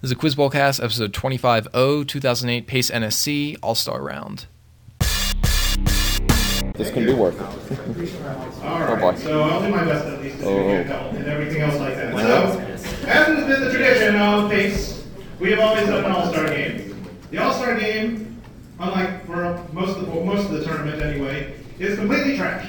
This is a Quiz Bowl Cast, episode 25 2008 Pace NSC All Star Round. This can be worth it. All Oh, boy. so I'll do my best at least to Oh. get and everything else like that. So, as has been the tradition of PACE, we have always done an all-star game. The all-star game, unlike for most of the, well, most of the tournament anyway, is completely trash.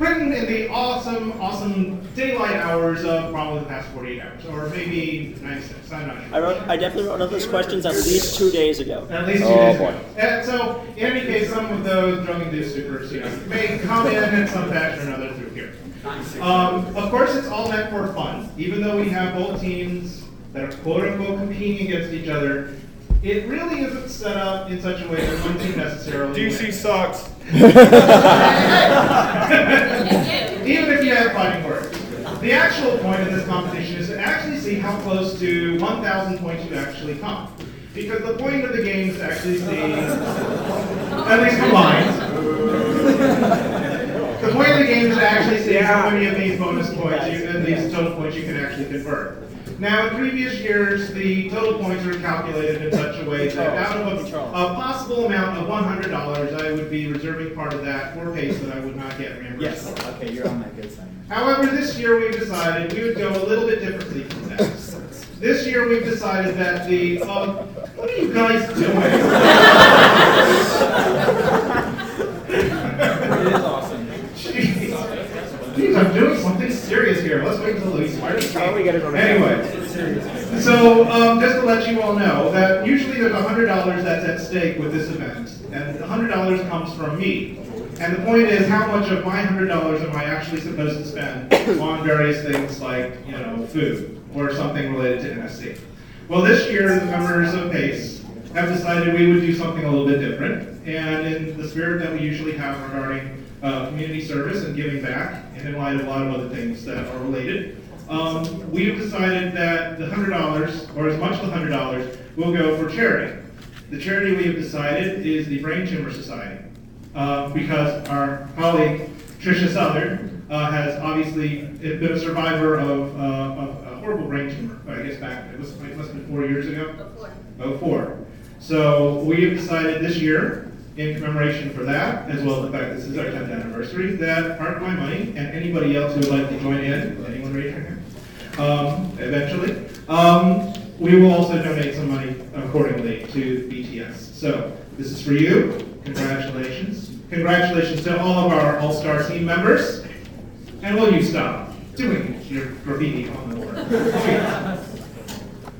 Written in the awesome, awesome daylight hours of probably the past 48 hours, or maybe 96, I'm not sure. I wrote. I definitely wrote one of those questions at least two days ago. At least two Oh, days boy. ago. And so, in any case, some of those drug induced supers, you know, may come in in some fashion or another through here. Um, of course, it's all meant for fun. Even though we have both teams that are quote unquote competing against each other, it really isn't set up in such a way that one team necessarily. DC wins. sucks. Even if you have fighting words. The actual point of this competition is to actually see how close to 1,000 points you actually come. Because the point of the game is to actually see, at least combined, the point of the game is to actually see how many of these bonus points, you, and these total points you can actually convert. Now, in previous years, the total points were calculated in such a way that out of a, a possible amount of $100, I would be reserving part of that for pace that I would not get reimbursed Yes, for. okay, you're on that good side. However, this year we've decided we would go a little bit differently from that. This year we've decided that the, uh, what are you guys doing? It is awesome. Jeez, Jeez, I'm doing something serious here. Let's wait until Louise starts. Oh, we gotta go back. Anyway, so um, just to let you all know that usually there's hundred dollars that's at stake with this event, and hundred dollars comes from me. And the point is, how much of my hundred dollars am I actually supposed to spend on various things like, you know, food or something related to NSC? Well, this year the members of PACE have decided we would do something a little bit different, and in the spirit that we usually have regarding uh, community service and giving back, and in light of a lot of other things that are related, um, we have decided that the hundred dollars, or as much of the hundred dollars, will go for charity. The charity we have decided is the Brain Tumor Society, uh, because our colleague Tricia Southern uh, has obviously been a survivor of, uh, of a horrible brain tumor. I guess back it was it must have been four years ago. Oh, four. So we have decided this year, in commemoration for that, as well as the fact this is our 10th anniversary, that part of my money and anybody else who would like to join in, anyone raise your hand? Um, eventually, um, we will also donate some money accordingly to BTS. So this is for you. Congratulations. Congratulations to all of our All-Star team members. And will you stop doing your graffiti on the board?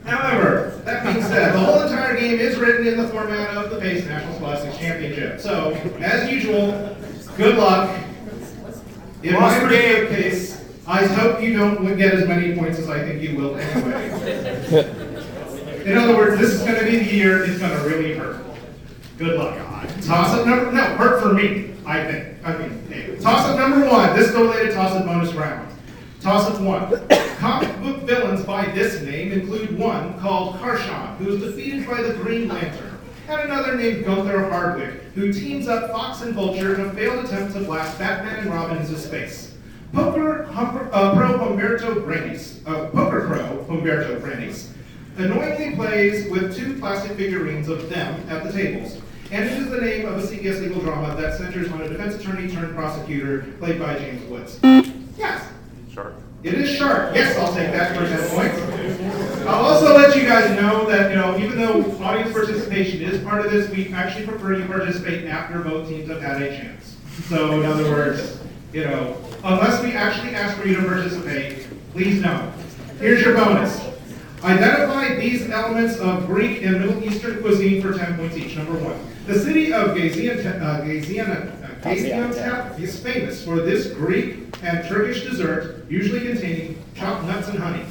However, that being said, the whole entire game is written in the format of the Pace National Scholastics Championship. So, as usual, good luck. In my Lost particular game. case, I hope you don't get as many points as I think you will anyway. In other words, this is going to be the year it's going to really hurt. Good luck. Toss up number no hurt for me. I think. I mean, toss up number one. This is the related toss up bonus round. Toss up one. Comic book villains by this name include one called Karshan, who is defeated by the Green Lantern, and another named Gunther Hardwick, who teams up Fox and Vulture in a failed attempt to blast Batman and Robin into space. Poker uh, Pro Humberto Brenes, uh, Poker Pro Humberto Brenes, annoyingly plays with two plastic figurines of them at the tables. And it is the name of a CBS legal drama that centers on a defense attorney turned prosecutor played by James Woods. Yes. Shark. It is sharp. Yes, I'll take that for 10 points. I'll also let you guys know that, you know, even though audience participation is part of this, we actually prefer you participate after both teams have had a chance. So, in other words, you know, unless we actually ask for you to participate, please know. Here's your bonus. Identify these elements of Greek and Middle Eastern cuisine for 10 points each. Number one. The city of Gaziantep, uh, Gaziantep, uh, Gaziantep is famous for this Greek and Turkish dessert, usually containing chopped nuts and honey.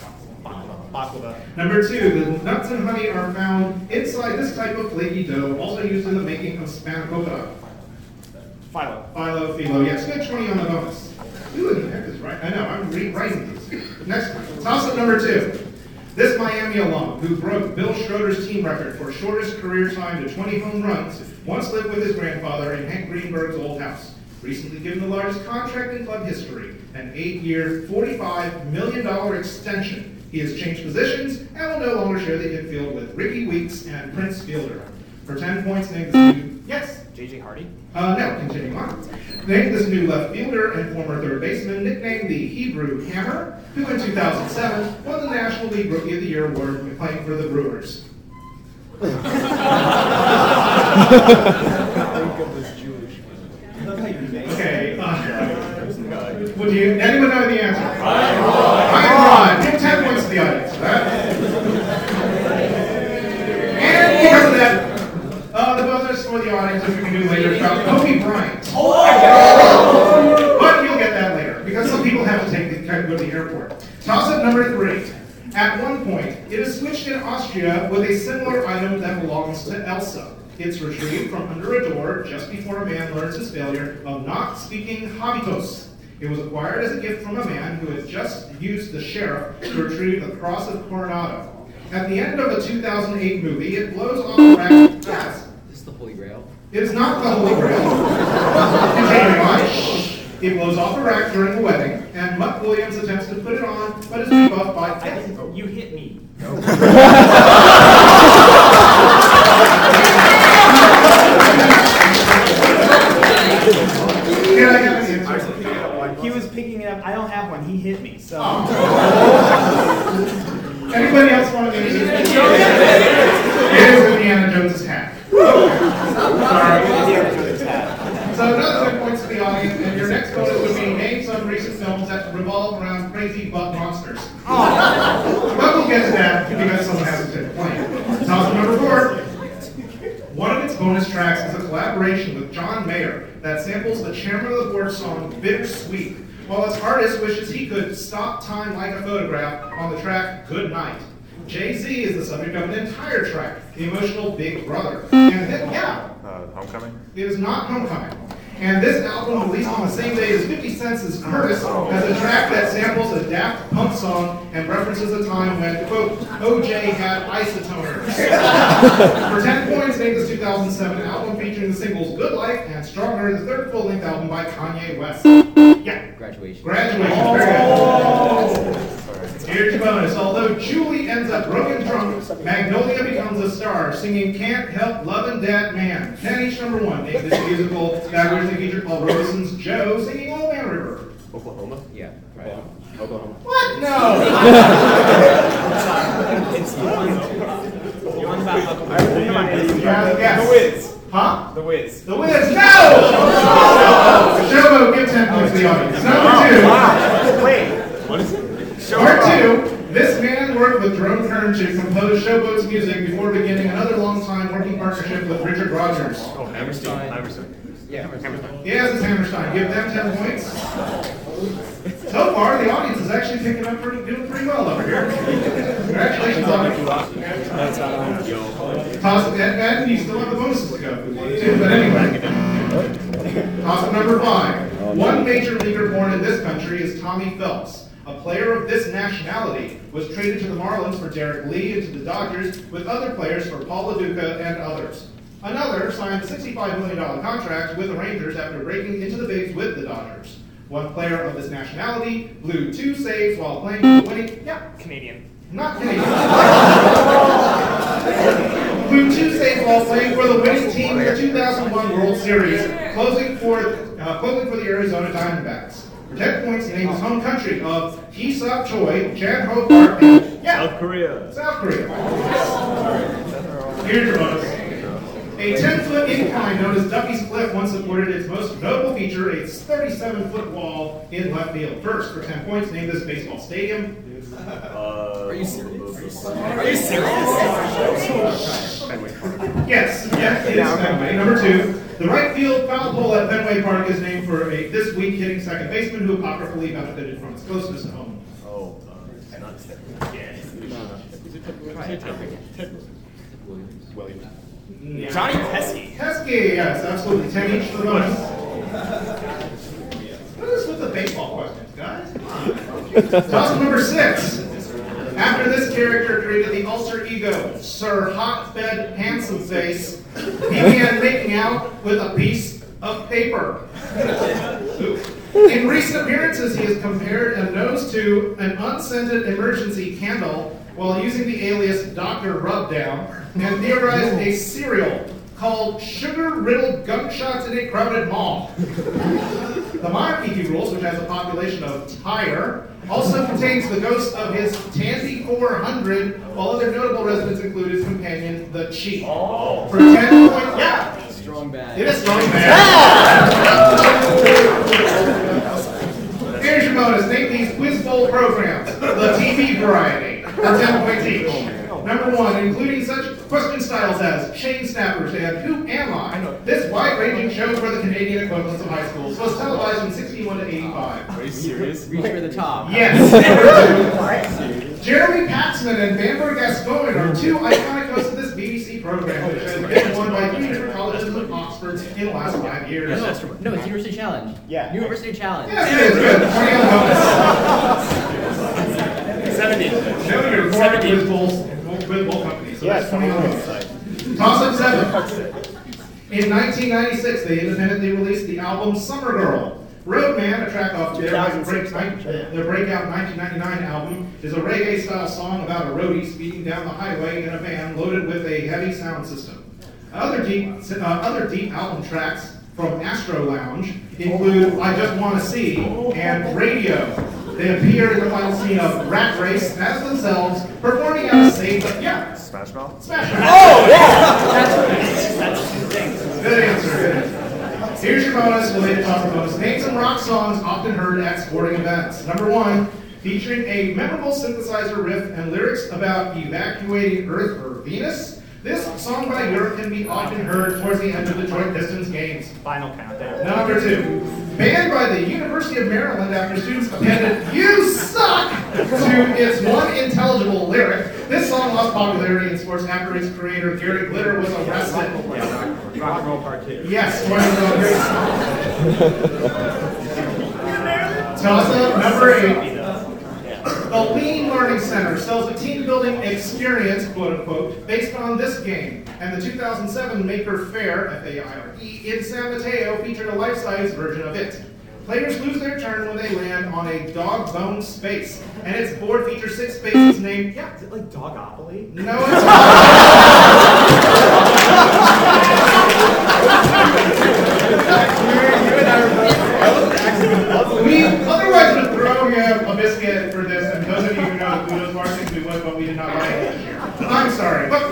Number two, the nuts and honey are found inside this type of flaky dough, also used in the making of spanakopita. Philo. Philo, philo, yes, good 20 on the bonus. Who in the heck is right? I know, I'm rewriting these. Next one, toss up number two. This Miami alum, who broke Bill Schroeder's team record for shortest career time to 20 home runs, once lived with his grandfather in Hank Greenberg's old house. Recently given the largest contract in club history, an eight-year, $45 million extension He has changed positions and will no longer share the infield with Rickie Weeks and Prince Fielder. For 10 points, name this. Yes? JJ Hardy. Uh, no, continuing on. Name this new left fielder and former third baseman, nicknamed the Hebrew Hammer, who in 2007 won the National League Rookie of the Year award when playing for the Brewers. Okay. Uh, would you? Anyone know the answer? I'm Ron. Give ten points to the audience. for that. And because of that, uh, the bonus for the audience, which we can do later, about Kobe Bryant. Oh! But you'll get that later because some people have to take the to go to the airport. Toss up number three. At one point, it is switched in Austria with a similar item that belongs to Elsa. It's retrieved from under a door just before a man learns his failure of not speaking Habitus. It was acquired as a gift from a man who had just used the sheriff to retrieve the Cross of Coronado. At the end of a 2008 movie, it blows off a rack. Yes, This is the Holy Grail. It is not the Holy Grail. It blows off a rack during the wedding, and Mutt Williams attempts to put it on, but is rebuffed by I, you hit me. Can I get an answer? He was picking it up. I don't have one. He hit me. So. Anybody else want to answer? It is Indiana Jones's hat. So another 10 points to the audience, and your next bonus would be name some recent films that revolve around crazy butt monsters. But we'll get to that because someone has to play. Toss number four. One of its bonus tracks is a collaboration with John Mayer the Chairman of the Board song Bittersweet, while its artist wishes he could stop time like a photograph on the track Good Night. Jay-Z is the subject of an entire track, the emotional Big Brother. And then, yeah, Uh, homecoming? it is not Homecoming. And this album, released on the same day as 50 Cent's Curtis, oh. has a track that samples a Daft Punk song and references a time when, quote, OJ had isotoners. For 10 points, name this 2007 album featuring the singles Good Life and Stronger, the third full-length album by Kanye West. Yeah, Graduation. graduation, oh. very good. Here's your bonus. Although Julie ends up broken drunk, Magnolia becomes a star, singing Can't Help Lovin' That Man. Ten each number one. Name this musical that originally featured Paul Robeson's Joe singing Old Man River. Oklahoma? Yeah. Right. Oklahoma. What? No! Yeah, yes. The Wiz. Huh? The Wiz. The Wiz. No! Showbo, give 10 points to the audience. Number two. Wait. What is it? Part two, this man worked with Jerome Kern to compose Showboat's music before beginning another long-time working partnership with Richard Rodgers. Oh, Hammerstein. Hammerstein. Yeah. Yes, it's Hammerstein. Give them 10 points. So far, the audience is actually picking up pretty, doing pretty well over here. Congratulations on it. Toss it, and, and you still have the bonuses to go. Too, but anyway. Toss up number five. One major leaguer born in this country is Tommy Phelps. A player of this nationality was traded to the Marlins for Derrek Lee and to the Dodgers, with other players for Paul Lo Duca and others. Another signed a $65 million contract with the Rangers after breaking into the bigs with the Dodgers. One player of this nationality blew two saves while playing for the winning. Yeah, Canadian. not Canadian. Blew two saves while playing for the winning team in the 2001 World Series, closing for uh, closing for the Arizona Diamondbacks. 10 points, in his home country of Hee-Seop Choi, Chan Ho Park, and yeah, South Korea. South Korea. Here's your bonus. A 10-foot incline known as Duffy's Cliff once supported its most notable feature, a 37-foot wall in left field. First, for 10 points, name this baseball stadium. Uh, Are you serious? Are you serious? Fenway Park. Yes, yes, it is Fenway. Number two, the right field foul pole at Fenway Park is named for a this week hitting second baseman who apocryphally benefited from its closeness to home. Oh, uh, not Williams. Johnny Pesky. Pesky, yes, absolutely. 10 each for bonus. What is with the baseball questions, guys? Come on. Toss number six. After this character created the ulcer ego, Sir Hotbed Handsome Face, he began making out with a piece of paper. In recent appearances, he has compared a nose to an unscented emergency candle while using the alias Dr. Rubdown and theorized a serial called Sugar Riddled Gunshots in a Crowded Mall. The monarchy, he rules, which has a population of Tyre, also contains the ghost of his Tandy 400, while other notable residents include his companion, the Cheat. Oh. For 10 points, yeah, Strong Bad. it is strong man. Here's your bonus. Name these quiz bowl programs. The TV variety. For 10 points each. Number one, including such question styles as Shane Snappers and Who Am I? This wide-ranging show for the Canadian equivalents of high schools was televised from 61 to 85. Are you serious? Reach for the top. Yes. Jeremy Paxman and Bamber Gascoigne are two iconic hosts of this BBC program, which has been won by three different colleges of Oxford in the last five years. No, it's, no, it's University Challenge. Yeah. University Challenge. Yes, it is good. 20 on the bonus. 70. No, you're four quiz bowls, quiz bowl companies, so Yes, that's 20 on the bonus. Toss up seven. In 1996, they independently released the album Summer Girl. Roadman, a track off their, break, their breakout 1999 album, is a reggae style song about a roadie speeding down the highway in a van loaded with a heavy sound system. Other deep, uh, other deep album tracks from Astro Lounge include I Just Wanna See and Radio. They appear in the final scene of Rat Race as themselves, performing out of Save the Yeah, Smash Mouth? Smash Mouth. Oh, yeah! Good answer, good answer. Here's your bonus, related topic bonus. Name some rock songs often heard at sporting events. Number one, featuring a memorable synthesizer riff and lyrics about evacuating Earth or Venus. This song by Europe can be often heard towards the end of the joint distance games. Final countdown. Number two, banned by the University of Maryland after students appended "You suck" to its one intelligible lyric. This song lost popularity in sports after its creator Gary Glitter was arrested. Rock and roll part two. Yes, one of those. Toss up number eight. The Lean Learning Center sells a team building experience, quote unquote, based on this game. And the 2007 Maker Faire, F A I R E, in San Mateo featured a life size version of it. Players lose their turn when they land on a dog bone space. And its board features six spaces named, yeah, Is it like Dogopoly? no, it's not. We otherwise would throw him a biscuit for this, and those of you who know the Kudos Varsity, we would, but we did not like it. I'm sorry, but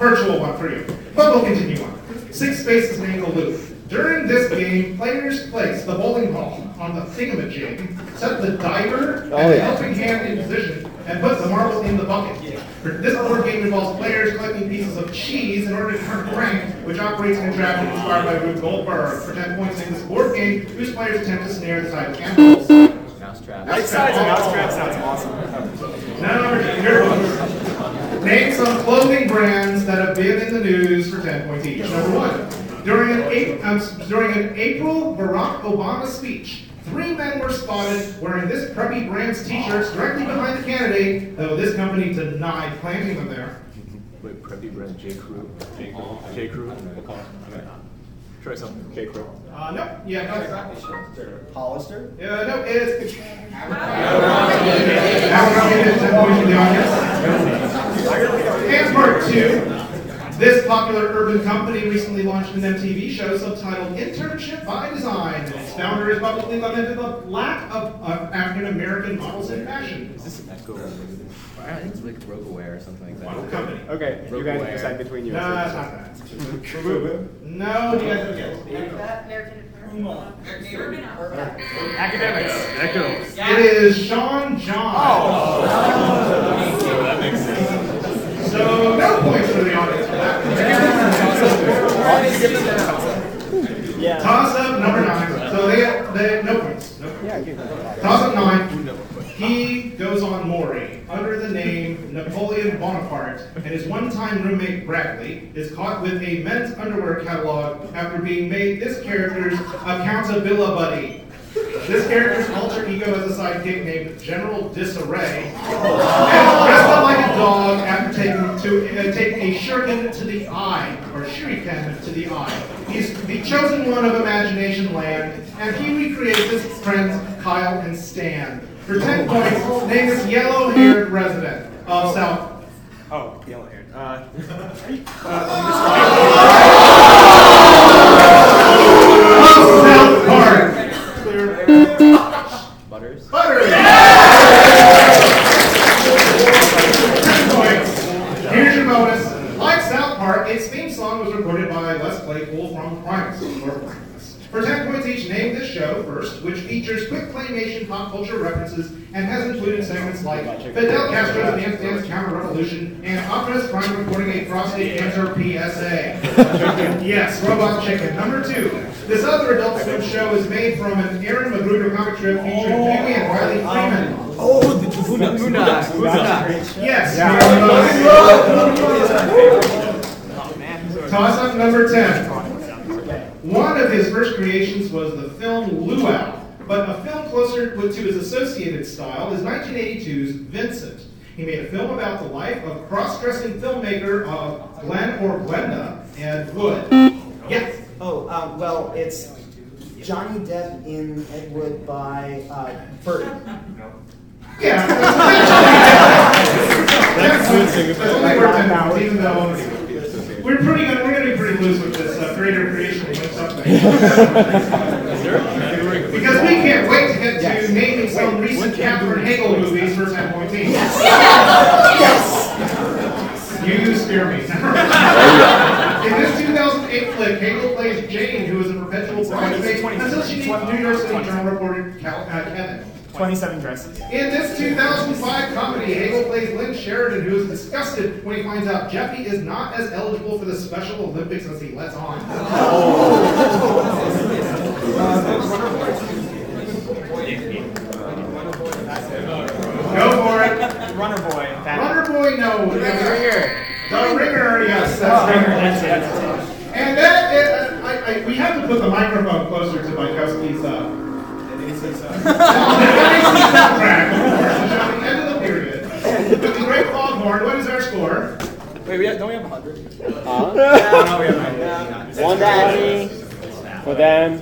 virtual one for you. But we'll continue on. Six spaces named the loop. During this game, players place the bowling ball on the thingamajig, set the diver and oh, the helping hand in position, and put the marble in the bucket. This board game involves players collecting pieces of cheese in order to turn crank, which operates an contraption inspired by Rube Goldberg. For 10 points in this board game, whose players attempt to snare the side of candles. Mousetrap. Right sides of Mousetrap sounds awesome. Now, number two, here goes. Name some clothing brands that have been in the news for 10 points each. Number one, during an, April, um, during an April Barack Obama speech, three men were spotted wearing this preppy brand's t-shirts directly behind the candidate, though this company denied planting them there. Wait, Preppy brand J. Crew. J. Crew. J. Crew. Try something. J. Crew. Uh, no, yeah, no, it's not. Hollister? Uh, no, it's. Abercrombie is 10 points for the audience. And part two. This popular urban company recently launched an MTV show subtitled Internship by Design. And its founder has publicly lamented the lack of uh, African American models in fashion. Is this an echo? I think it's like Rocawear or something like Model that. company. Okay, you guys decide between you. No, it's not that. No, you guys don't get it. Academics. Echoes. It is Sean John. So that makes sense. So no points for the audience for that. Yeah. Toss up number nine. So they, they no points. No points. Toss up nine. He goes on Maury under the name Napoleon Bonaparte, and his one-time roommate Bradley is caught with a men's underwear catalog after being made this character's accountability buddy. This character's alter ego is a sidekick named General Disarray. And dressed up like a dog after to uh, taking a shuriken to the eye, or shuriken to the eye. He's the chosen one of Imagination Land, and he recreates his friends Kyle and Stan. For 10 points, name this yellow-haired resident of South. Oh, yellow haired. Uh, Of show which features quick claymation pop culture references and has included segments like Fidel Castro's Dance Dance Counter Revolution and Optimus Prime recording a prostate cancer PSA. yes, Robot Chicken. Number two. This other Adult Swim show is made from an Aaron McGruder comic strip featuring Piggy and Riley Freeman. oh, the Huna. Huna. Huna. Yes. Oh. Toss up number 10. One of his first creations was the film Luau, but a film closer to his associated style is 1982's Vincent. He made a film about the life of cross-dressing filmmaker of Glenn or Glenda and Wood. Yes. Oh, um, well, it's Johnny Depp in Ed Wood by uh, Bird. Yeah. That's good. That's only worth 10 pounds, even though we're pretty good. We're gonna be pretty loose with this uh, creator creation win something. Because we can't wait to get to naming some recent Katherine Heigl movies for 10 point team. You scare me. In this 2008 flick, Hagel plays Jane, who is a perpetual bridesmaid until she meets New York City Journal reporter Cal- uh, Kevin. 27 dresses. In this 2005 comedy, Heigl plays Lynn Sheridan, who is disgusted when he finds out Jeffy is not as eligible for the Special Olympics as he lets on. Go for it. Runner boy. That Runner Boy, no. Ringer. The Ringer, yes, Oh, that's Ringer, Ringer. that's it. That's it. And that, uh, I, I, we have to put the microphone closer to Bykowski's, uh, soundtrack, of course, which at the end of the period. With the great foghorn, what is our score? Wait, we have, don't we have 100? No, no, we have One daddy for them.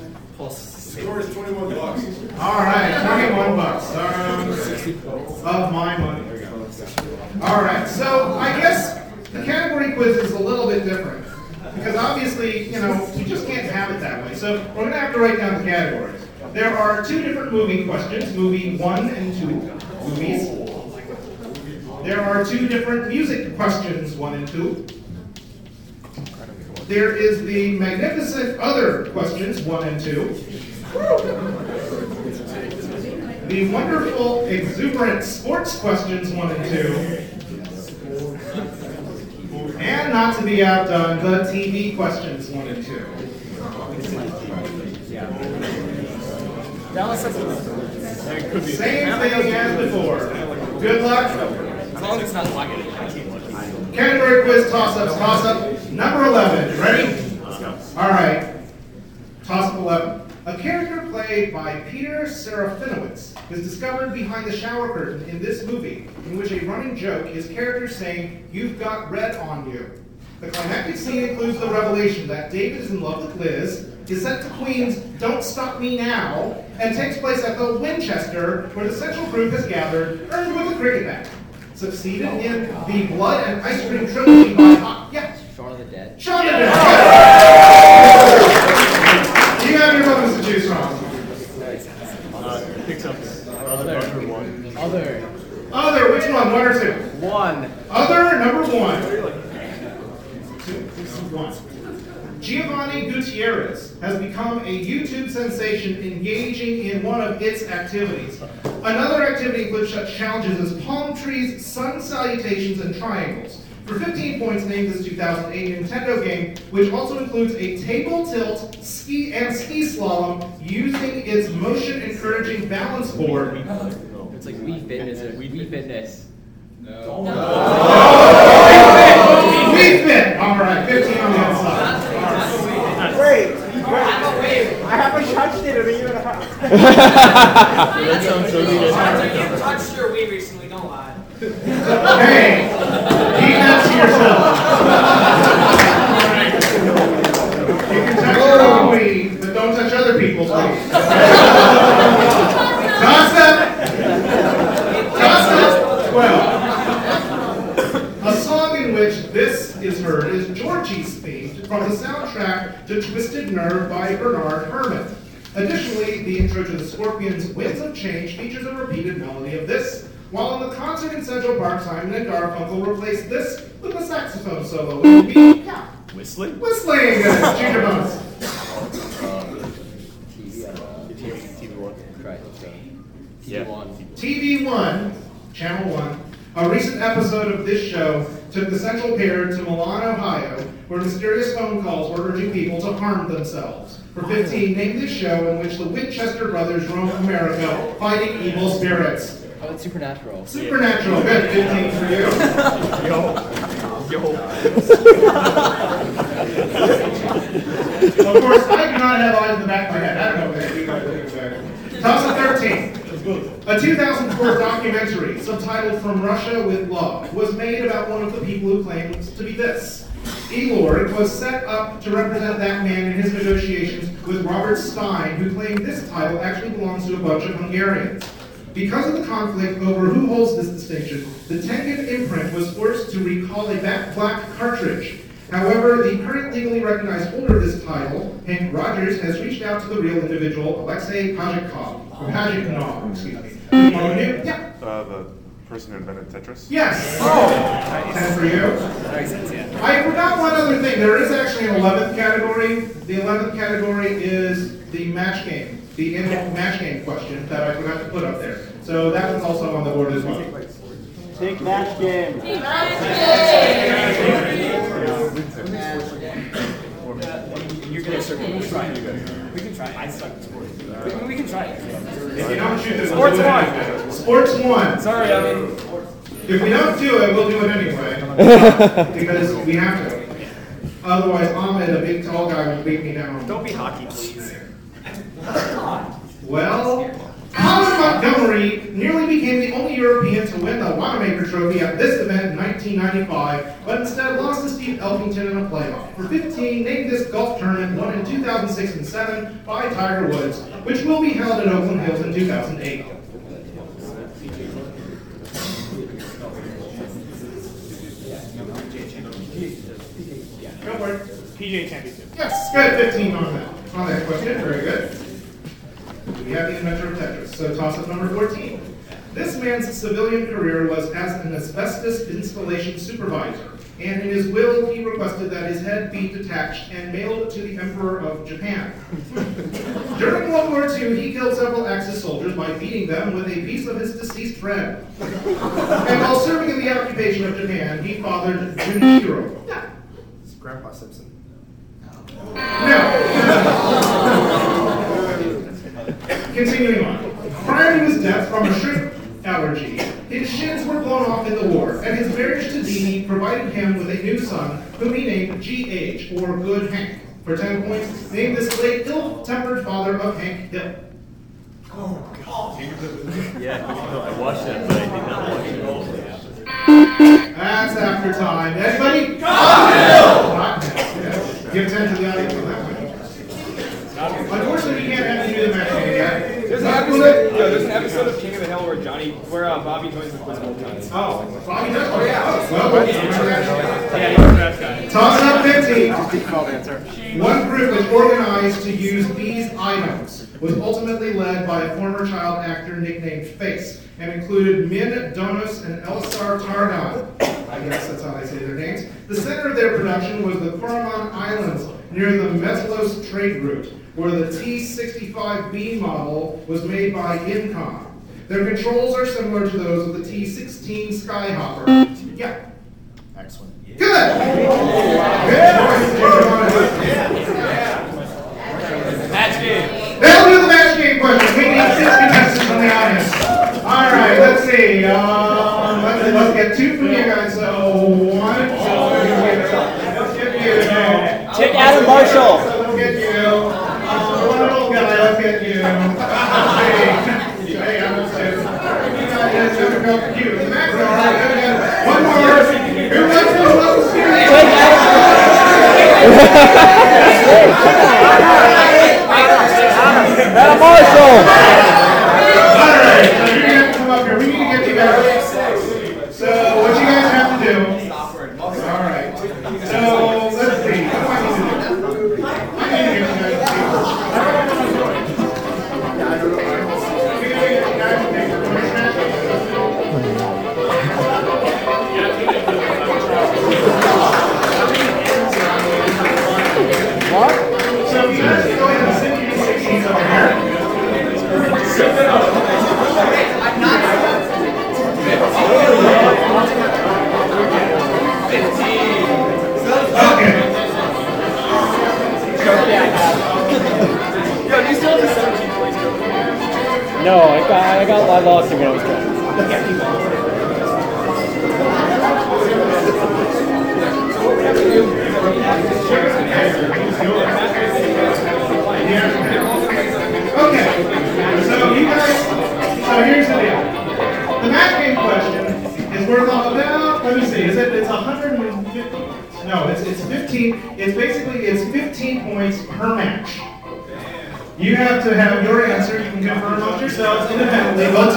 All right, 21 bucks. Um, of my money. All right, so I guess the category quiz is a little bit different because obviously, you know, we just can't have it that way. So we're going to have to write down the categories. There are two different movie questions, movie one and two movies. There are two different music questions, one and two. There is the magnificent other questions, one and two. The wonderful, exuberant sports questions, one and two. And not to be outdone, the TV questions, one and two. Dallas has a. It could be. Same thing as before. Good luck. As long as it's not like it. Category quiz toss-ups, toss-up number 11. Ready? Let's go. All right. Toss-up 11. A character played by Peter Serafinowicz is discovered behind the shower curtain in this movie, in which a running joke is characters saying, You've got red on you. The climactic scene includes the revelation that David is in love with Liz, is set to Queen's Don't Stop Me Now, and takes place at the Winchester, where the central group has gathered, earned with a cricket bat. Succeeded in the Blood and Ice Cream trilogy by, uh, yeah, Shaun of the Dead. Shaun of the Dead. You have your bonus to choose from. Uh, picks up other other one. Other. Other, which one? One or two? One. Other, number one. Two, one. Giovanni Gutierrez has become a YouTube sensation engaging in one of its activities. Another activity includes such challenges as palm trees, sun salutations, and triangles. For 15 points, name this 2008 Nintendo game, which also includes a table tilt, ski, and ski slalom using its motion encouraging balance board. It's like Wii Fitness or Wii Fitness. We fit! Alright, 15 on the outside. Wait, wait. I haven't touched it in a year and a half. That sounds so good. touched your Wii recently, don't lie. Hey, keep that to yourself. You can touch your own weed, but don't touch other people's weed. Concept. Concept twelve. A song in which this is heard is Georgie's theme from the soundtrack to Twisted Nerve by Bernard Herrmann. The intro to the Scorpions' Winds of Change features a repeated melody of this, while in the concert in Central Park, Simon and Garfunkel replaced this with a saxophone solo, which would be, yeah, Whistling? whistling, uh, Ginger Bones. TV one. Right, so. Yeah. TV One, Channel One, a recent episode of this show took the central pair to Milan, Ohio, where mysterious phone calls were urging people to harm themselves. For 15, name this show in which the Winchester brothers roam America fighting evil spirits. Oh, it's supernatural. Supernatural, good, 15 for you. Yo. Yo. Of course, I do not have eyes in the back of my head. I don't know guys think of that. Toss of 13. A 2004 documentary subtitled From Russia with Love was made about one of the people who claimed to be this. Elorg was set up to represent that man in his negotiations with Robert Stein, who claimed this title actually belongs to a bunch of Hungarians. Because of the conflict over who holds this distinction, the Tengen imprint was forced to recall a back black cartridge. However, the current legally recognized holder of this title, Henk Rogers, has reached out to the real individual, Alexei Pajikov, or Pajitnov, excuse me. You want to do? Yeah. Uh, the person who invented Tetris. Yes. Oh, 10 for you. I forgot one other thing. There is actually an 11th category. The 11th category is the match game, the in match game question that I forgot to put up there. So that one's also on the board as well. Big match game. You're circle. We can try it. We can try it. I suck at sports. We, we can try it. If you don't shoot this, Sports we'll one. Sports one. Sorry, I mean. If we don't do it, we'll do it anyway. because we have to. Otherwise, Ahmed, a big tall guy, will beat me down. Don't be hockey, please. Well, Colin Montgomerie nearly became the only European to win the Wanamaker Trophy at this event in 1995, but instead lost to Steve Elkington in a playoff. For 15, named this golf tournament won in 2006 and 7 by Tiger Woods, which will be held at Oakland Hills in 2008. Go for. PGA Championship. Yes, good. 15 on that. On that question. Very good. We have the inventor of Tetris. So toss up number 14. This man's civilian career was as an asbestos installation supervisor, and in his will he requested that his head be detached and mailed to the Emperor of Japan. During World War II, he killed several Axis soldiers by beating them with a piece of his deceased friend. and while serving in the occupation of Japan, he fathered Junichiro. From a shrimp allergy, his shins were blown off in the war, and his marriage to Dee provided him with a new son, whom he named G.H., or Good Hank. For 10 points, name this late ill-tempered father of Hank Hill. Oh, God. yeah, no, I watched that, but I did not watch it. That's after time. Anybody? Cottontail! Yes. Give 10 to the audience on that one. Unfortunately, we can't have you do the match game yet. There's an episode. Yeah, there's an episode of King of the Hill where Johnny, where uh, Bobby joins the quiz both times. Oh, Bobby does? Oh, yeah. Well, we'll remember that. Yeah, he's the best guy. Toss up 15. One group was organized to use these items was ultimately led by a former child actor nicknamed Face and included Min Donos and Elsar Targon. I guess that's how they say their names. The center of their production was the Koroman Islands near the Meslos trade route, where the T-65B model was made by Incom. Their controls are similar to those of the T-16 Skyhopper. Yeah. Excellent. Good. Good. Match game. That'll do the match game question. We need six contestants from the audience. All right, let's see. Um, let's, let's get two from you guys. So one, let's get you. Take Adam Marshall. So we'll get you. Uh, one little guy, let's get you. Hey, hey, I'm gonna say, you guys have to go for you. The max, all right, one more. Who wants to go up the stairs? Madam Marshall!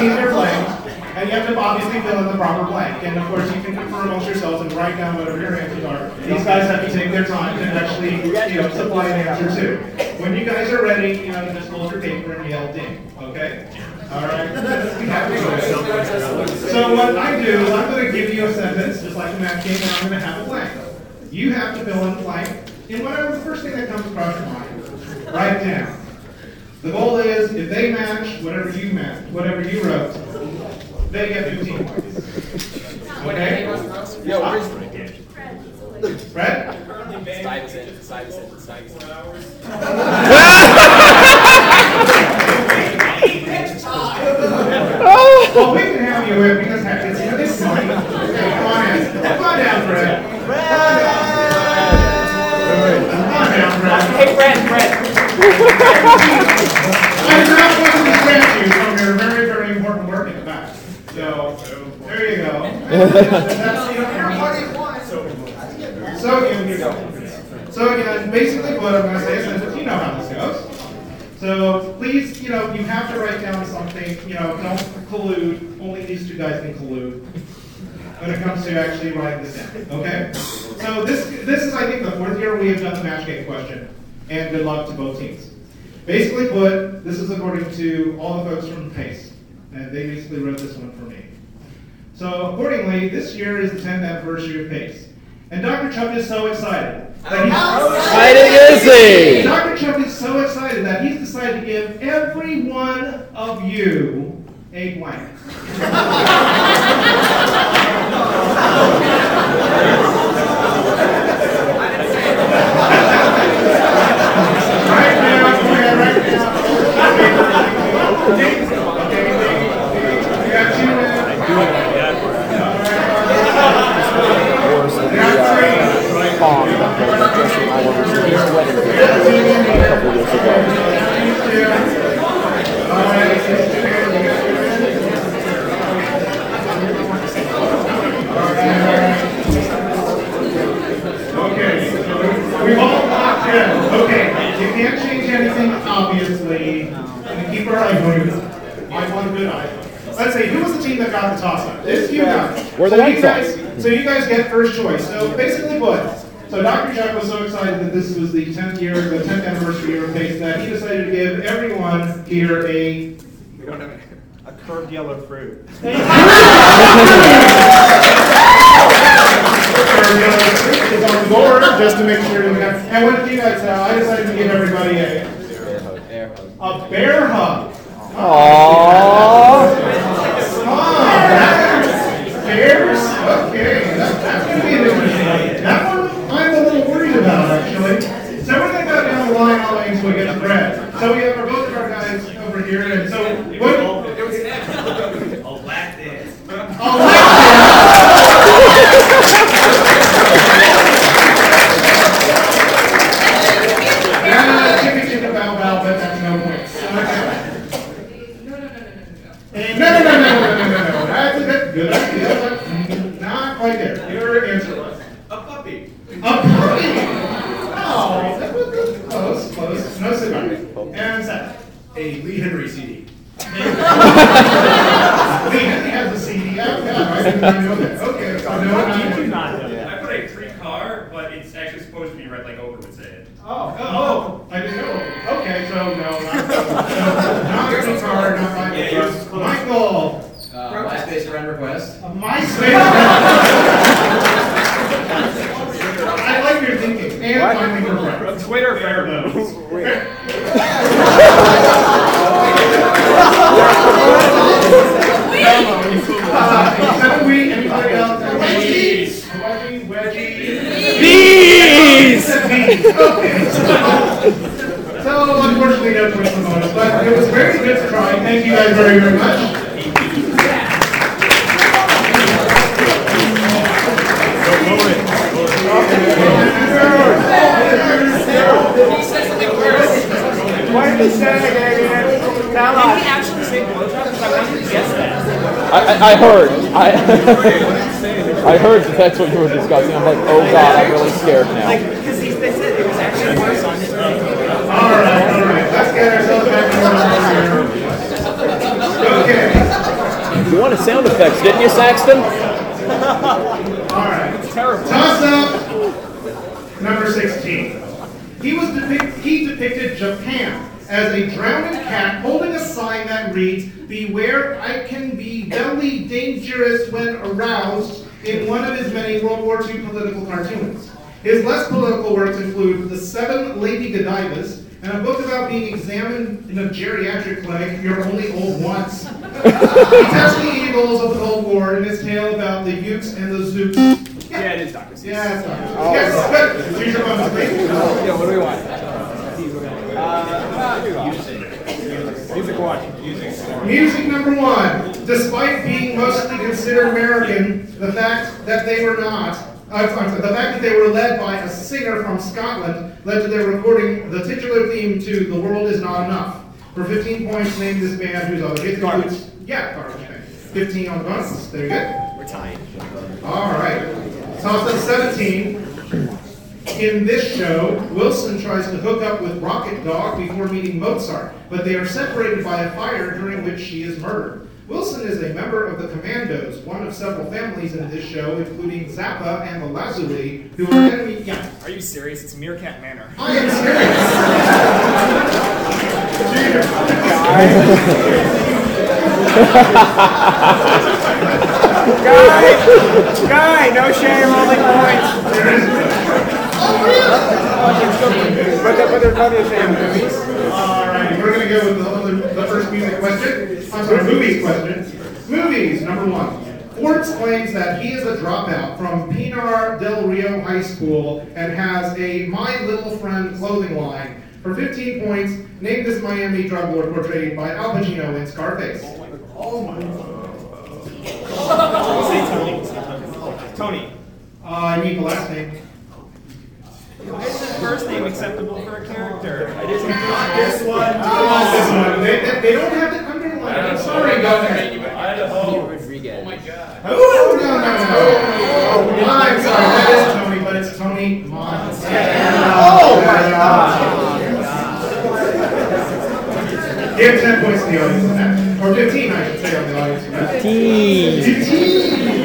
And you have to obviously fill in the proper blank. And of course, you can confirm amongst yourselves and write down whatever your answers are. These guys have to take their time to actually, you know, supply an answer too. When you guys are ready, you know, just hold your paper and yell ding, okay? All right? So what I do is I'm going to give you a sentence, just like a math game, and I'm going to have a blank. You have to fill in blank in whatever the first thing that comes across your mind. Write it down. The goal is if they match whatever you match, whatever you wrote, they get 15 points. Okay? Yo, where's Fred? Stuyvesant? Stuyvesant? Stuyvesant? Well, we can have you in because heck, it's, it's money. Okay, come on in. Come on down, Fred. Come on down, Fred. Hey, Fred, Fred. I forgot to distract you from your very, very important work in the back. So, there you go. That's, know, So, again, so again, basically what I'm gonna say is you know how this goes. So please, you know, you have to write down something, you know, don't collude, only these two guys can collude when it comes to actually writing this down, okay? So this, this is, I think, the fourth year we have done the match game question, and good luck to both teams. Basically put, this is according to all the folks from PACE, and they basically wrote this one for me. So accordingly, this year is the 10th anniversary of PACE. And Dr. Chuck is so excited. that he's- Exciting is he? Dr. Chuck is so excited that he's decided to give every one of you a blank. I, I heard that that's what you were discussing. I'm like, oh god, I'm really scared now. Like, because he they said it was actually worse on his thing. All right, all right. Let's get ourselves back in order here. Okay. You wanted sound effects, didn't you, Saxton? All right. Terrible. Toss up number 16. He was depict- he depicted Japan as a drowned cat holding a sign that reads, Beware, I can be very dangerous when aroused, in one of his many World War II political cartoons. His less political works include The Seven Lady Godivas, and a book about being examined in a geriatric clinic, You're Only Old Once. he tells the evils of the Cold War in his tale about the Ukes and the Zooks. Yeah, it is Dr. Seuss. Yeah, it's not. Yes, good. Here's your bonus, please. Yeah, what do we want? Uh, music. Music one. Music. Music number one. Despite being mostly considered American, the fact that they were not, uh, sorry, the fact that they were led by a singer from Scotland led to their recording the titular theme to "The World Is Not Enough." For 15 points, name this band whose other hits Garbage. includes yeah, garbage. Okay. 15 on the bonus. There you go. We're tied. All right. Toss up 17. In this show, Wilson tries to hook up with Rocket Dog before meeting Mozart, but they are separated by a fire during which she is murdered. Wilson is a member of the Commandos, one of several families in this show, including Zappa and the Lazuli, who are enemy. Yeah, Are you serious? It's Meerkat Manor. I am serious. Guy! Guy! No shame, only points. But but. All right, we're going to go with the, the first music question. I'm sorry, movies question. Movies, number one. Forbes claims that he is a dropout from Pinar del Rio High School and has a My Little Friend clothing line. For 15 points, name this Miami drug lord portrayed by Al Pacino in Scarface. Oh my Tony. Say Tony. Tony. Uh, I need the last name. Why is his first name acceptable for a character? It isn't Not this one. Not this one. They, they, they don't have it underlined. I'm sorry, guys. Idaho. Rodriguez. Oh my god. Oh, no, no, no. I'm sorry, that is Tony, but it's Tony Montana. Oh, my God. Give 10 points to the audience on that. Or 15, I should say, on the audience. for that. 15. 15.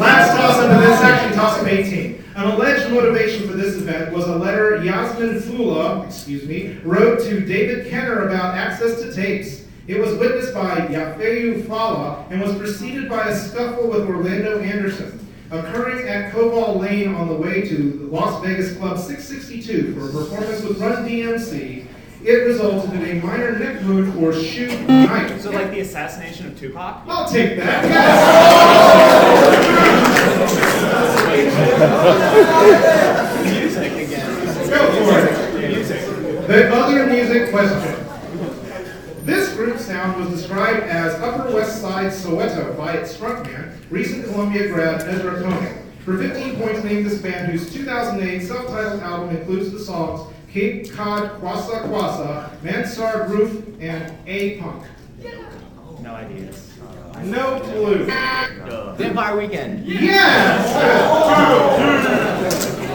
Last toss up in this section, toss up 18. An alleged motivation for this event was a letter Yasmin Fula, excuse me, wrote to David Kenner about access to tapes. It was witnessed by Yafeu Fula and was preceded by a scuffle with Orlando Anderson, occurring at Cobalt Lane on the way to Las Vegas Club 662 for a performance with Run DMC. It resulted in a minor neck wound or shoe knife. So like the assassination of Tupac? I'll take that. Yes. Music again. Go for it. Music. The other music question. This group sound was described as Upper West Side Soweto by its frontman, recent Columbia grad Ezra Koenig. For 15 points, name this band whose 2008 self-titled album includes the songs Cape Cod, Kwassa Kwassa, Mansard Roof, and A Punk. No ideas. No clue. Vampire Weekend. Yes!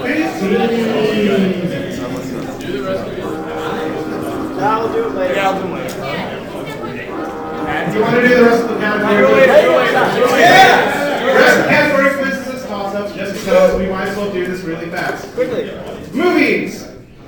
Fifteen. I'll do it later. Yeah, I'll do it later. Do you want to do the rest of the countdown? Yeah! The rest of the category quizzes is toss-ups just because we might as well do this really fast. Quickly. Movies!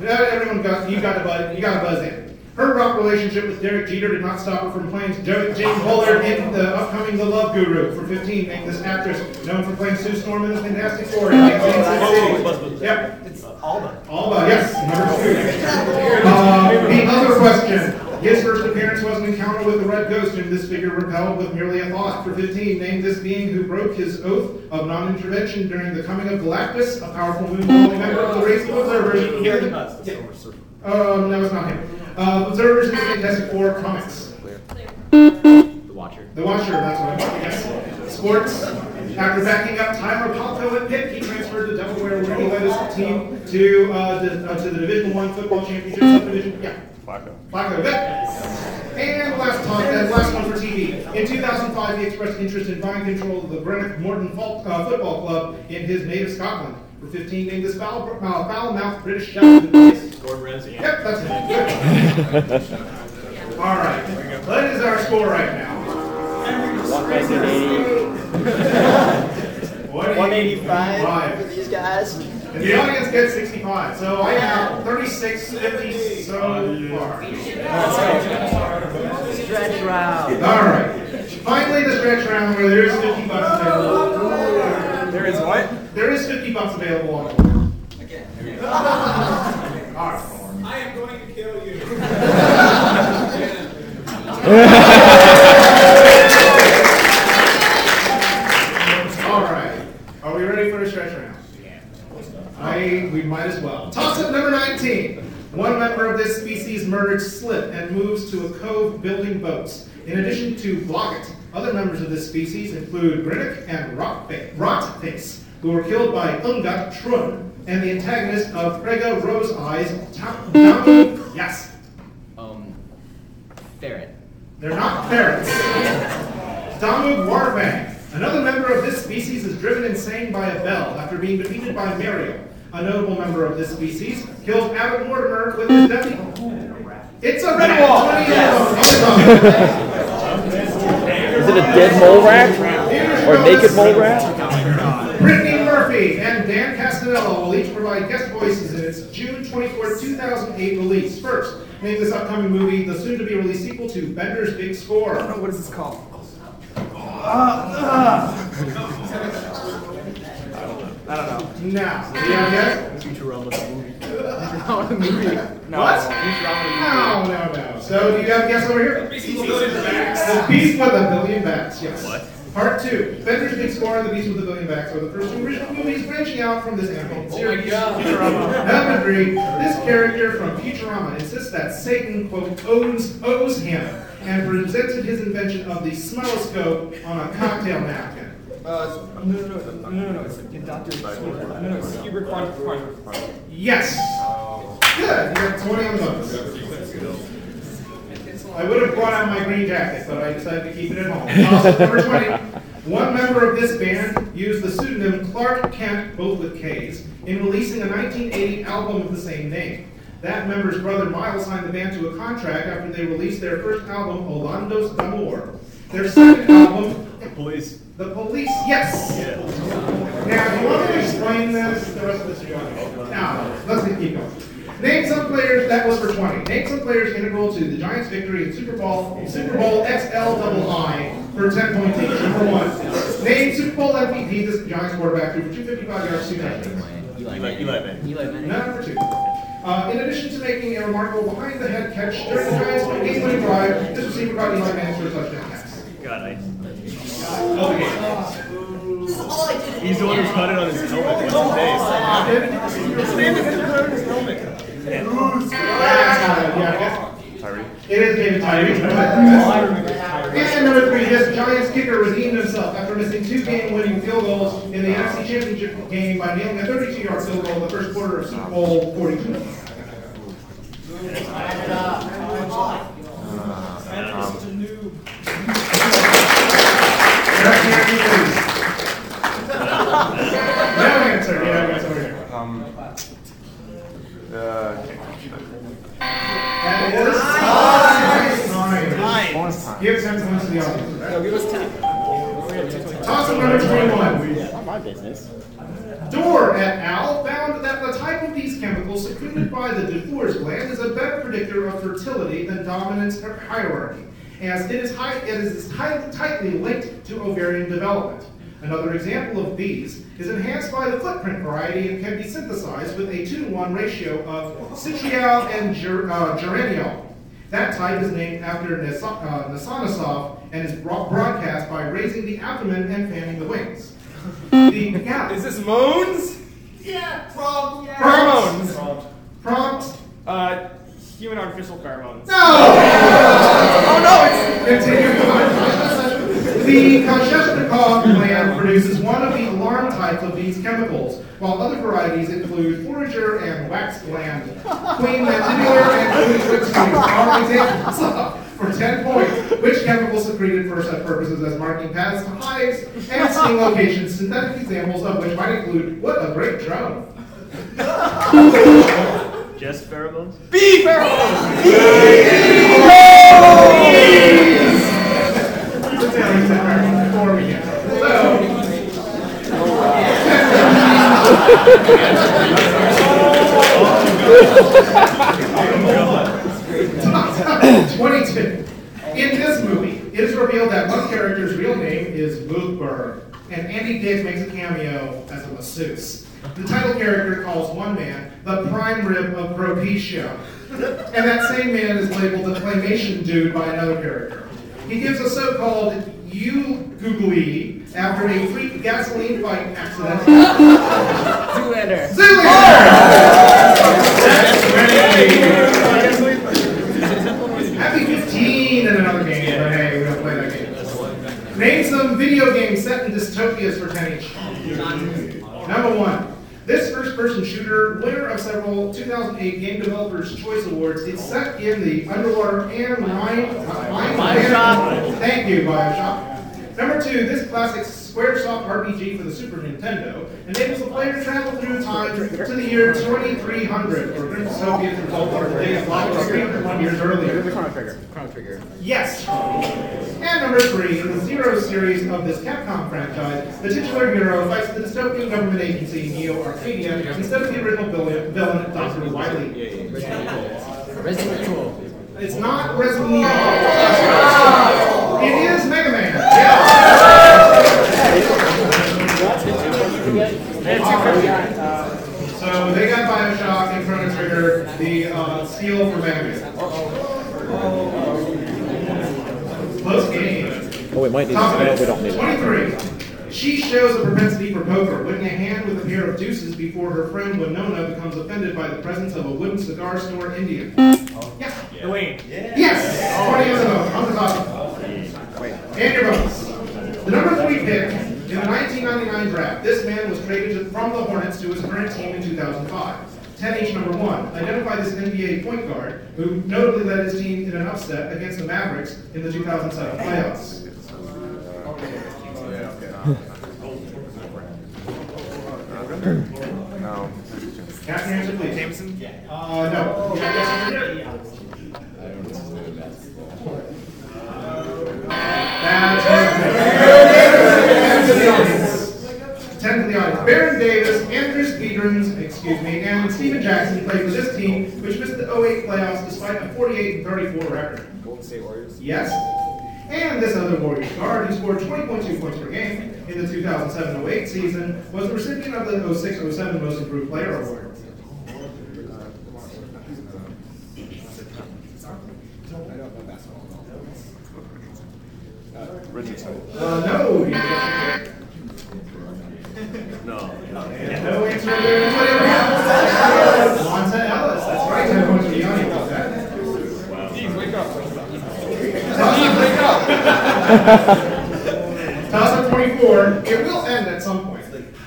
It later. you got to buzz. You got to buzz in. Her rock relationship with Derek Jeter did not stop her from playing Jo- James Bullard in the upcoming The Love Guru. For 15, named this actress known for playing Sue Storm in the Fantastic Four. in Big Bang City. Yep. It's Alba. Alba, yes, number two. Uh, the other question. His first appearance was an encounter with the Red Ghost, whom this figure repelled with merely a thought. For 15, named this being who broke his oath of non-intervention during the coming of Galactus, a powerful moon-dwelling member of the race of observers. Um, no, it's not him. Uh, observers in the Fantastic Four comics. The Watcher. The Watcher, that's what I'm yes. Sports. After backing up Tyler Palko at Pitt, he transferred to Delaware where he led his team to, uh, the, uh, to the Division One football championship subdivision. Yeah. Flacco. Flacco, good. And the last time, and last one for TV. In 2005, he expressed interest in buying control of the Greenock Morton Fol- uh, Football Club in his native Scotland. For 15, named this foul, uh, foul-mouthed British chef who plays. Gordon Ramsay. Yep, that's it. All right. What is our score right now? 185 for these guys. And the audience gets 65. So I have 36, 50 so far. Stretch round. All right. Finally, the stretch round where there is 50 bucks available. There is what? There is 50 bucks available on the board. All right. I am going to kill you. One member of this species murdered slip and moves to a cove building boats. In addition to Blogget, other members of this species include Grinnick and Rotfa- Rotface, who were killed by Ungatt Trunn and the antagonist of Frega Rose Eyes, Ta- Yes, Um, ferret. they're not ferrets. Damu Warfang. Another member of this species is driven insane by a bell after being defeated by Mario. A notable member of this species kills Abbott Mortimer with his death. It's a Redwall. Is it a dead mole rat? Or a naked mole rat? Brittany Murphy and Dan Castellaneta will each provide guest voices in its June 24, 2008 release. First, name this upcoming movie the soon-to-be released sequel to Bender's Big Score. What is this called? Uh, uh. I don't know. Now, do you have a guess? Futurama movie. the movie. No. What? Futurama. No, no, no. So, do you have a guess over here? The Beast with a Billion Backs, yes. What? Part two. Bender's Big Score and The Beast with a Billion Backs are the first two original movies branching out from this animated oh series. Futurama. Number three. This character from Futurama insists that Satan, quote, owns, owes him and presented his invention of the smelloscope on a cocktail napkin. Uh, no, no, no, no, no, no, it's Dr. Hubert. No, no, it's. Yes. Good. You got 20 on. I would have brought out my green jacket, but I decided to keep it at home. Number 20. One member of this band used the pseudonym Clark Kent, both with K's, in releasing a 1980 album of the same name. That member's brother Miles signed the band to a contract after they released their first album, Outlandos d'Amour. Their second album, Police. The Police, yes! Now, do you want me to explain this? The rest of this is going Now, let's keep going. Name some players, that was for 20. Name some players integral to the Giants' victory in Super Bowl, Super Bowl XL double I for 10 points each. Number one. Name Super Bowl MVP this Giants quarterback threw for 255 yards, two touchdowns. Eli Eli, Manning. Eli Manning. Eli Manning. Number two. Uh, in addition to making a remarkable behind-the-head catch during the Giants' game-winning drive, this receiver got Eli Manning for a touchdown pass. God, I. Okay. He's the one who cut it on his helmet. What's his name? His name is cut on his helmet. Yeah, Tyree. it is David Tyree. And number three, this Giants kicker redeemed himself after missing two game-winning field goals in the NFC Championship game by nailing a 32-yard field goal in the first quarter of Super Bowl 42. Business. Dorr et al. found that the type of these chemicals secreted by the Dufour's gland is a better predictor of fertility than dominance or hierarchy, as it is, high, it is tight, tightly linked to ovarian development. Another example of these is enhanced by the footprint variety and can be synthesized with a 2 to 1 ratio of citral and ger, uh, geraniol. That type is named after uh, and is broadcast by raising the abdomen and fanning the wings. The, yeah. Is this moans? Yeah, from yeah. Pheromones. Prompt. Uh, human artificial pheromones. No! oh no! It's continue on. The Koschevnikov gland produces one of the alarm types of these chemicals, while other varieties include forager and wax gland. Queen mandibular and Queen whipsnake are examples of, for 10 points, which chemical secreted for such purposes as marking paths to hives and sting locations, synthetic examples of which might include, what a great drone. Just pheromones? Bee pheromones. Sit down, sit before we get- So, 22. In this movie, it is revealed that one character's real name is Boothberg, and Andy Dick makes a cameo as a masseuse. The title character calls one man the prime rib of Propecia, and that same man is labeled the claymation dude by another character. He gives a so-called you googly after a freak gasoline fight accident. Zoolander. Happy 15 in another game, but hey, we don't play that game. Name some video dystopias for 10 each. Number one. This first-person shooter, winner of several 2008 Game Developers Choice Awards, is set in the underwater and mine. mine Bioshock. Thank you, Bioshock. Number two, this classic SquareSoft RPG for the Super Nintendo enables the player to travel through time to the year 2300, where Grim Dystopia's result of the day of life was 301 years earlier. The Chrono Trigger. Chrono Trigger. Yes. And number three, in the Zero series of this Capcom franchise, the titular hero fights the dystopian government agency Neo Arcadia instead of the original villain, villain Dr. Wily. Resident Evil. It's not Resident Evil. It is Mega Man. Yeah. So they got Bioshock and Chrono Trigger, the uh, seal for Mega Man. Close game. Oh, we might need Top to of we don't need it. it. 23. She shows a propensity for poker, winning a hand with a pair of deuces before her friend Winona becomes offended by the presence of a wooden cigar store Indian. Oh, Yeah. Dwayne. Yes! 20 on the vote, on the top. And your votes. The number three pick in the 1999 draft, this man was traded from the Hornets to his current team in 2005. 10 each number one. Identify this NBA point guard who notably led his team in an upset against the Mavericks in the 2007 playoffs. No. Captain answer, please. Jameson. Uh, no. That's Ten to the audience. Ten to the audience. Baron Davis, Andris Biedrins, excuse me, and Stephen Jackson played for this team, which missed the 08 playoffs despite a 48-34 record. Golden State Warriors. Yes. And this other Warriors guard, who scored 20.2 points per game in the 2007-08 season, was the recipient of the 06-07 Most Improved Player Award. Richardson. Uh, no. you guys- No. 2024, it will end at some point.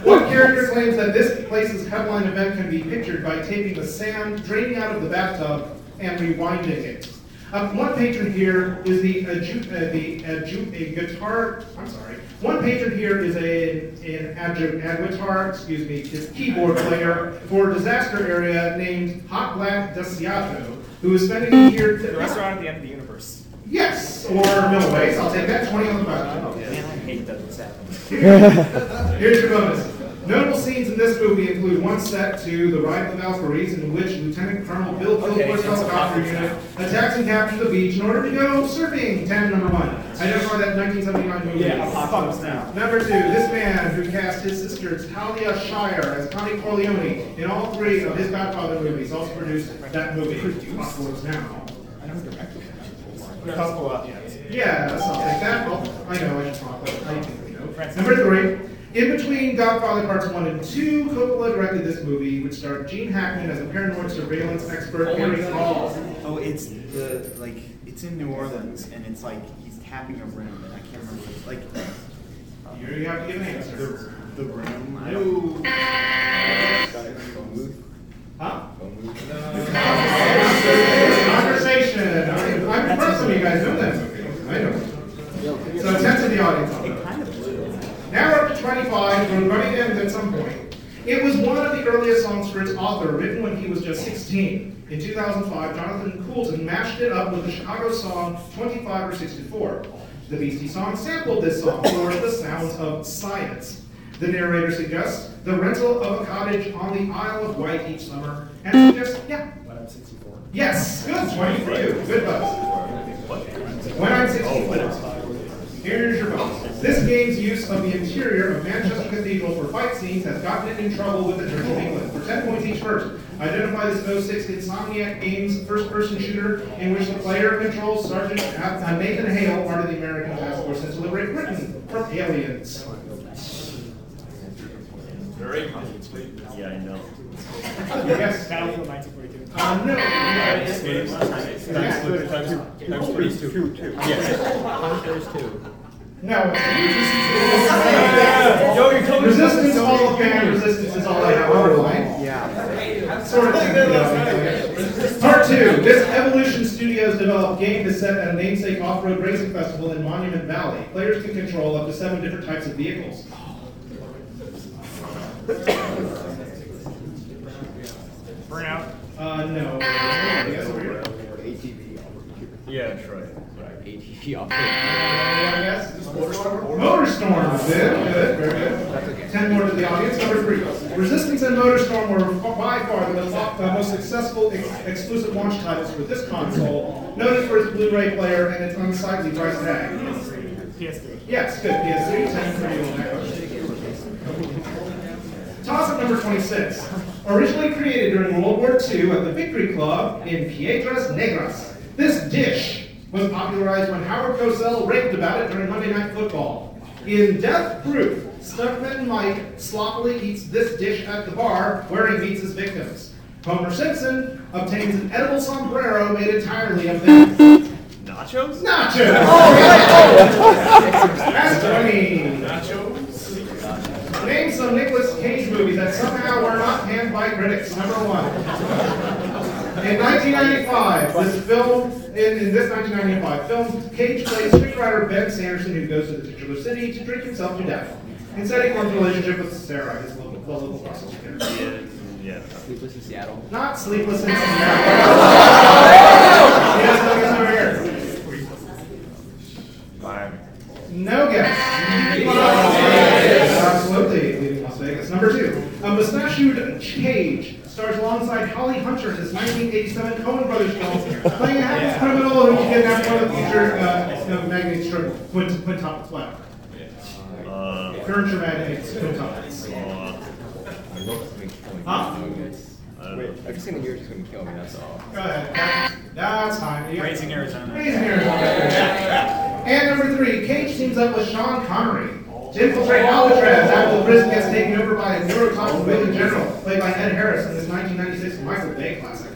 What character claims that this place's headline event can be pictured by taking the sand draining out of the bathtub and rewinding it? Um, one patron here is the, adju- uh, the adju- a guitar. I'm sorry. One patron here is a an adju- guitar. Excuse me, his keyboard player for a disaster area named Hotblack Desiato, who is spending a year. The restaurant at the end of the universe. Yes or Milliways. I'll take that. Twenty on the button. Nate doesn't sound. Here's your bonus. Notable scenes in this movie include one set to The Ride of the Valkyries, in which Lieutenant Colonel Bill Okay, Kilgore's it's a helicopter proper unit attacks and captures the beach in order to go surfing. Ten, number one. Identify that 1979 movie. Yeah, Apocalypse Now. Number two, this man who cast his sister Talia Shire as Connie Corleone in all three of his Godfather movies also produced that movie. Apocalypse Now. Couple of, yeah. Yeah, something like that. Well, I know, I should talk, but I think we know. Number three, in between Godfather Parts 1 and 2, Coppola directed this movie, which starred Gene Hackman as a paranoid surveillance expert, Harry Hall. Oh, it's the like it's in New Orleans, and it's like he's tapping a room, and I can't remember. It's like You have to give an answer. the the room. I don't- Huh? Conversation. I'm I'm impressed some of you guys know that movie. I know. So 10 to the audience. on that. Kind of blue. Now we're up to 25, we're running to end at some point. It was one of the earliest songs for its author, written when he was just 16. In 2005, Jonathan Coulton mashed it up with the Chicago song 25 or 64. The Beastie song sampled this song for the sounds of science. The narrator suggests the rental of a cottage on the Isle of Wight each summer, and suggests, yeah. When I'm 64. Yes, good, 20 for you. Good buzz. When I'm 64. Here's your bonus. This game's use of the interior of Manchester Cathedral for fight scenes has gotten it in trouble with the Church of England. For 10 points each first, identify this 06 Insomniac Games first-person shooter in which the player controls Sergeant uh, Nathan Hale, part of the American Task Force, and to liberate Britain from aliens. Very complete. Yeah, I know. Yes. Battlefield 1942. Uh, no. Times times times two two two. Yes. No. Yo, you told me Resistance Hall of Fame resistance is all I have. Yeah. You. Part two. This Evolution Studios developed game is set at a namesake off-road racing festival in Monument Valley. Players can control up to seven different types of vehicles. Burnout. Uh, no. Yes, over here. Yeah, that's right. ATV off. Uh, yes. Motorstorm. Good, good, very good. Ten more to the audience. Number three. Resistance and Motorstorm were by far the most, most successful ex- exclusive launch titles for this console, noted for its Blu-ray player and its unsightly price tag. PS3. Yes, good. PS3. Ten for you on that question. Toss-up number 26. Originally created during World War II at the Victory Club in Piedras Negras, this dish was popularized when Howard Cosell raved about it during Monday Night Football. In Death Proof, stuntman Mike sloppily eats this dish at the bar where he meets his victims. Homer Simpson obtains an edible sombrero made entirely of them. Nachos? Nachos! Oh, That's 20. Name some Nicolas Cage movies that somehow were not panned by critics. Number one. In 1995, this film, in, in this 1995 film, Cage plays screenwriter Ben Sanderson who goes to the titular city to drink himself to death. Instead, he forms a relationship with Sarah, his local, the local prostitute. Yeah. Yeah. Sleepless in Seattle. Not Sleepless in Seattle. Yes, look, it's over here. Miami. No guess. Absolutely, leaving Las Vegas. Number two, a mustachioed Cage stars alongside Holly Hunter in his 1987 Coen Brothers film, playing a hapless criminal who can kidnap one of the future uh, no, magnates from Quint- Quintuplets. What? Uh, Furniture magnates, quintuplets. uh, Huh? Wait, I've just seen the year's just gonna kill me, that's all. Go ahead. That's fine. You- Raising Arizona. Raising Arizona. And number three, Cage teams up with Sean Connery to infiltrate Alcatraz after the gets taken over by a neurotoxic villain general, played by Ed Harris in this 1996 Michael Bay classic.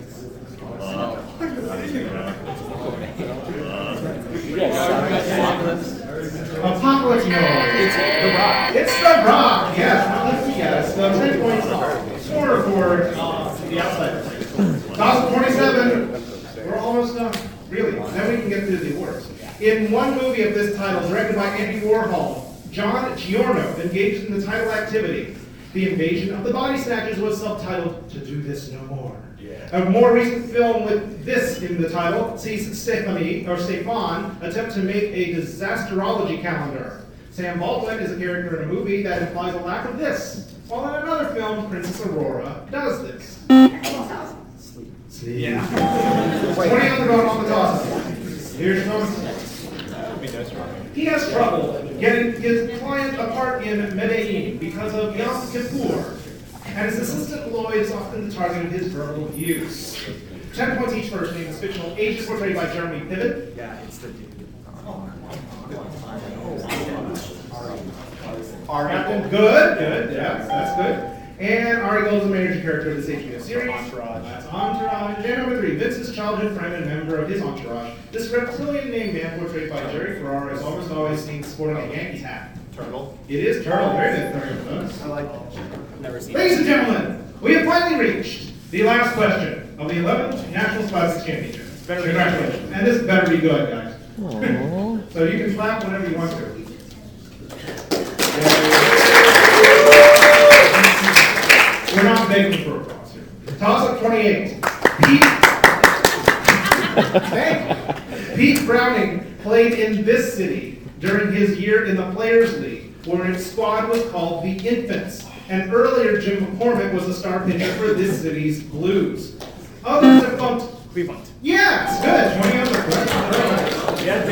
Apocalypse No. It's The Rock. It's The Rock, yes. Yes. So 10 points score for uh, the outside. 2047. We're almost done. Really. Then we can get through the awards. In one movie of this title, directed by Andy Warhol, John Giorno engaged in the title activity. The Invasion of the Body Snatchers was subtitled To Do This No More. A more recent film with this in the title sees Stephanie, or Stefan, attempt to make a disasterology calendar. Sam Baldwin is a character in a movie that implies a lack of this, while in another film, Princess Aurora does this. Yeah. 20 on the going on the toss. Here's your moment. He has trouble getting his client apart in Medellin because of Yom Kippur, and his assistant Lloyd is often the target of his verbal abuse. Ten points each for his name is fictional agent portrayed by Jeremy Piven. Yeah, it's the dude. Ari Captain, good, good, yeah, that's good. And Ari Gold is a major character of this HBO series. Entourage. That's Entourage. And number three, Vince's childhood friend and member of his entourage. This reptilian named man portrayed by Jerry Ferrara is almost always seen sporting a Yankees hat. Turtle. It is Turtle, very good. Turtle. I like that. Never seen. Ladies and gentlemen, we have finally reached the last question of the 11th National Scholastic Championship. Congratulations. And this better be good, guys. so you can clap whenever you want to. We're not for applause here. Toss up 28. Pete. Thank you. Pete Browning played in this city during his year in the Players League, where his squad was called the Infants. And earlier, Jim McCormick was the star pitcher for this city's Blues. Other defunct. Cleveland. Yes, good. 20 on the question. Yeah,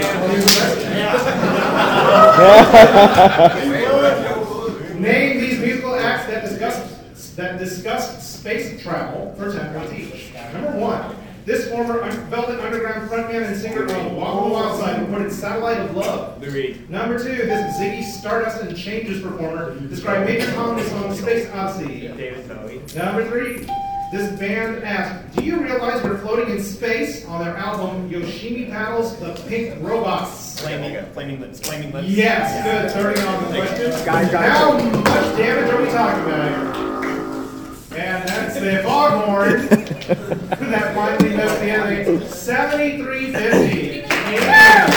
Name these musical acts that discussed that discussed space travel for 10 points each. Number one, this former Un- Velvet Underground frontman and singer of Walk on the Wild Side recorded Satellite of Love. Lou Number two, this Ziggy Stardust and Changes performer described major comedy song Space Odyssey. David Bowie. Number three, this band asked, Do you realize we're floating in space on their album Yoshimi Battles the Pink Robots? Flaming, flaming lips. Flaming lips. Yes, good. 30 on the question. Guys, guys. How much damage are we talking about here? And that's the foghorn that finally missed the enemy. 7350. Yeah.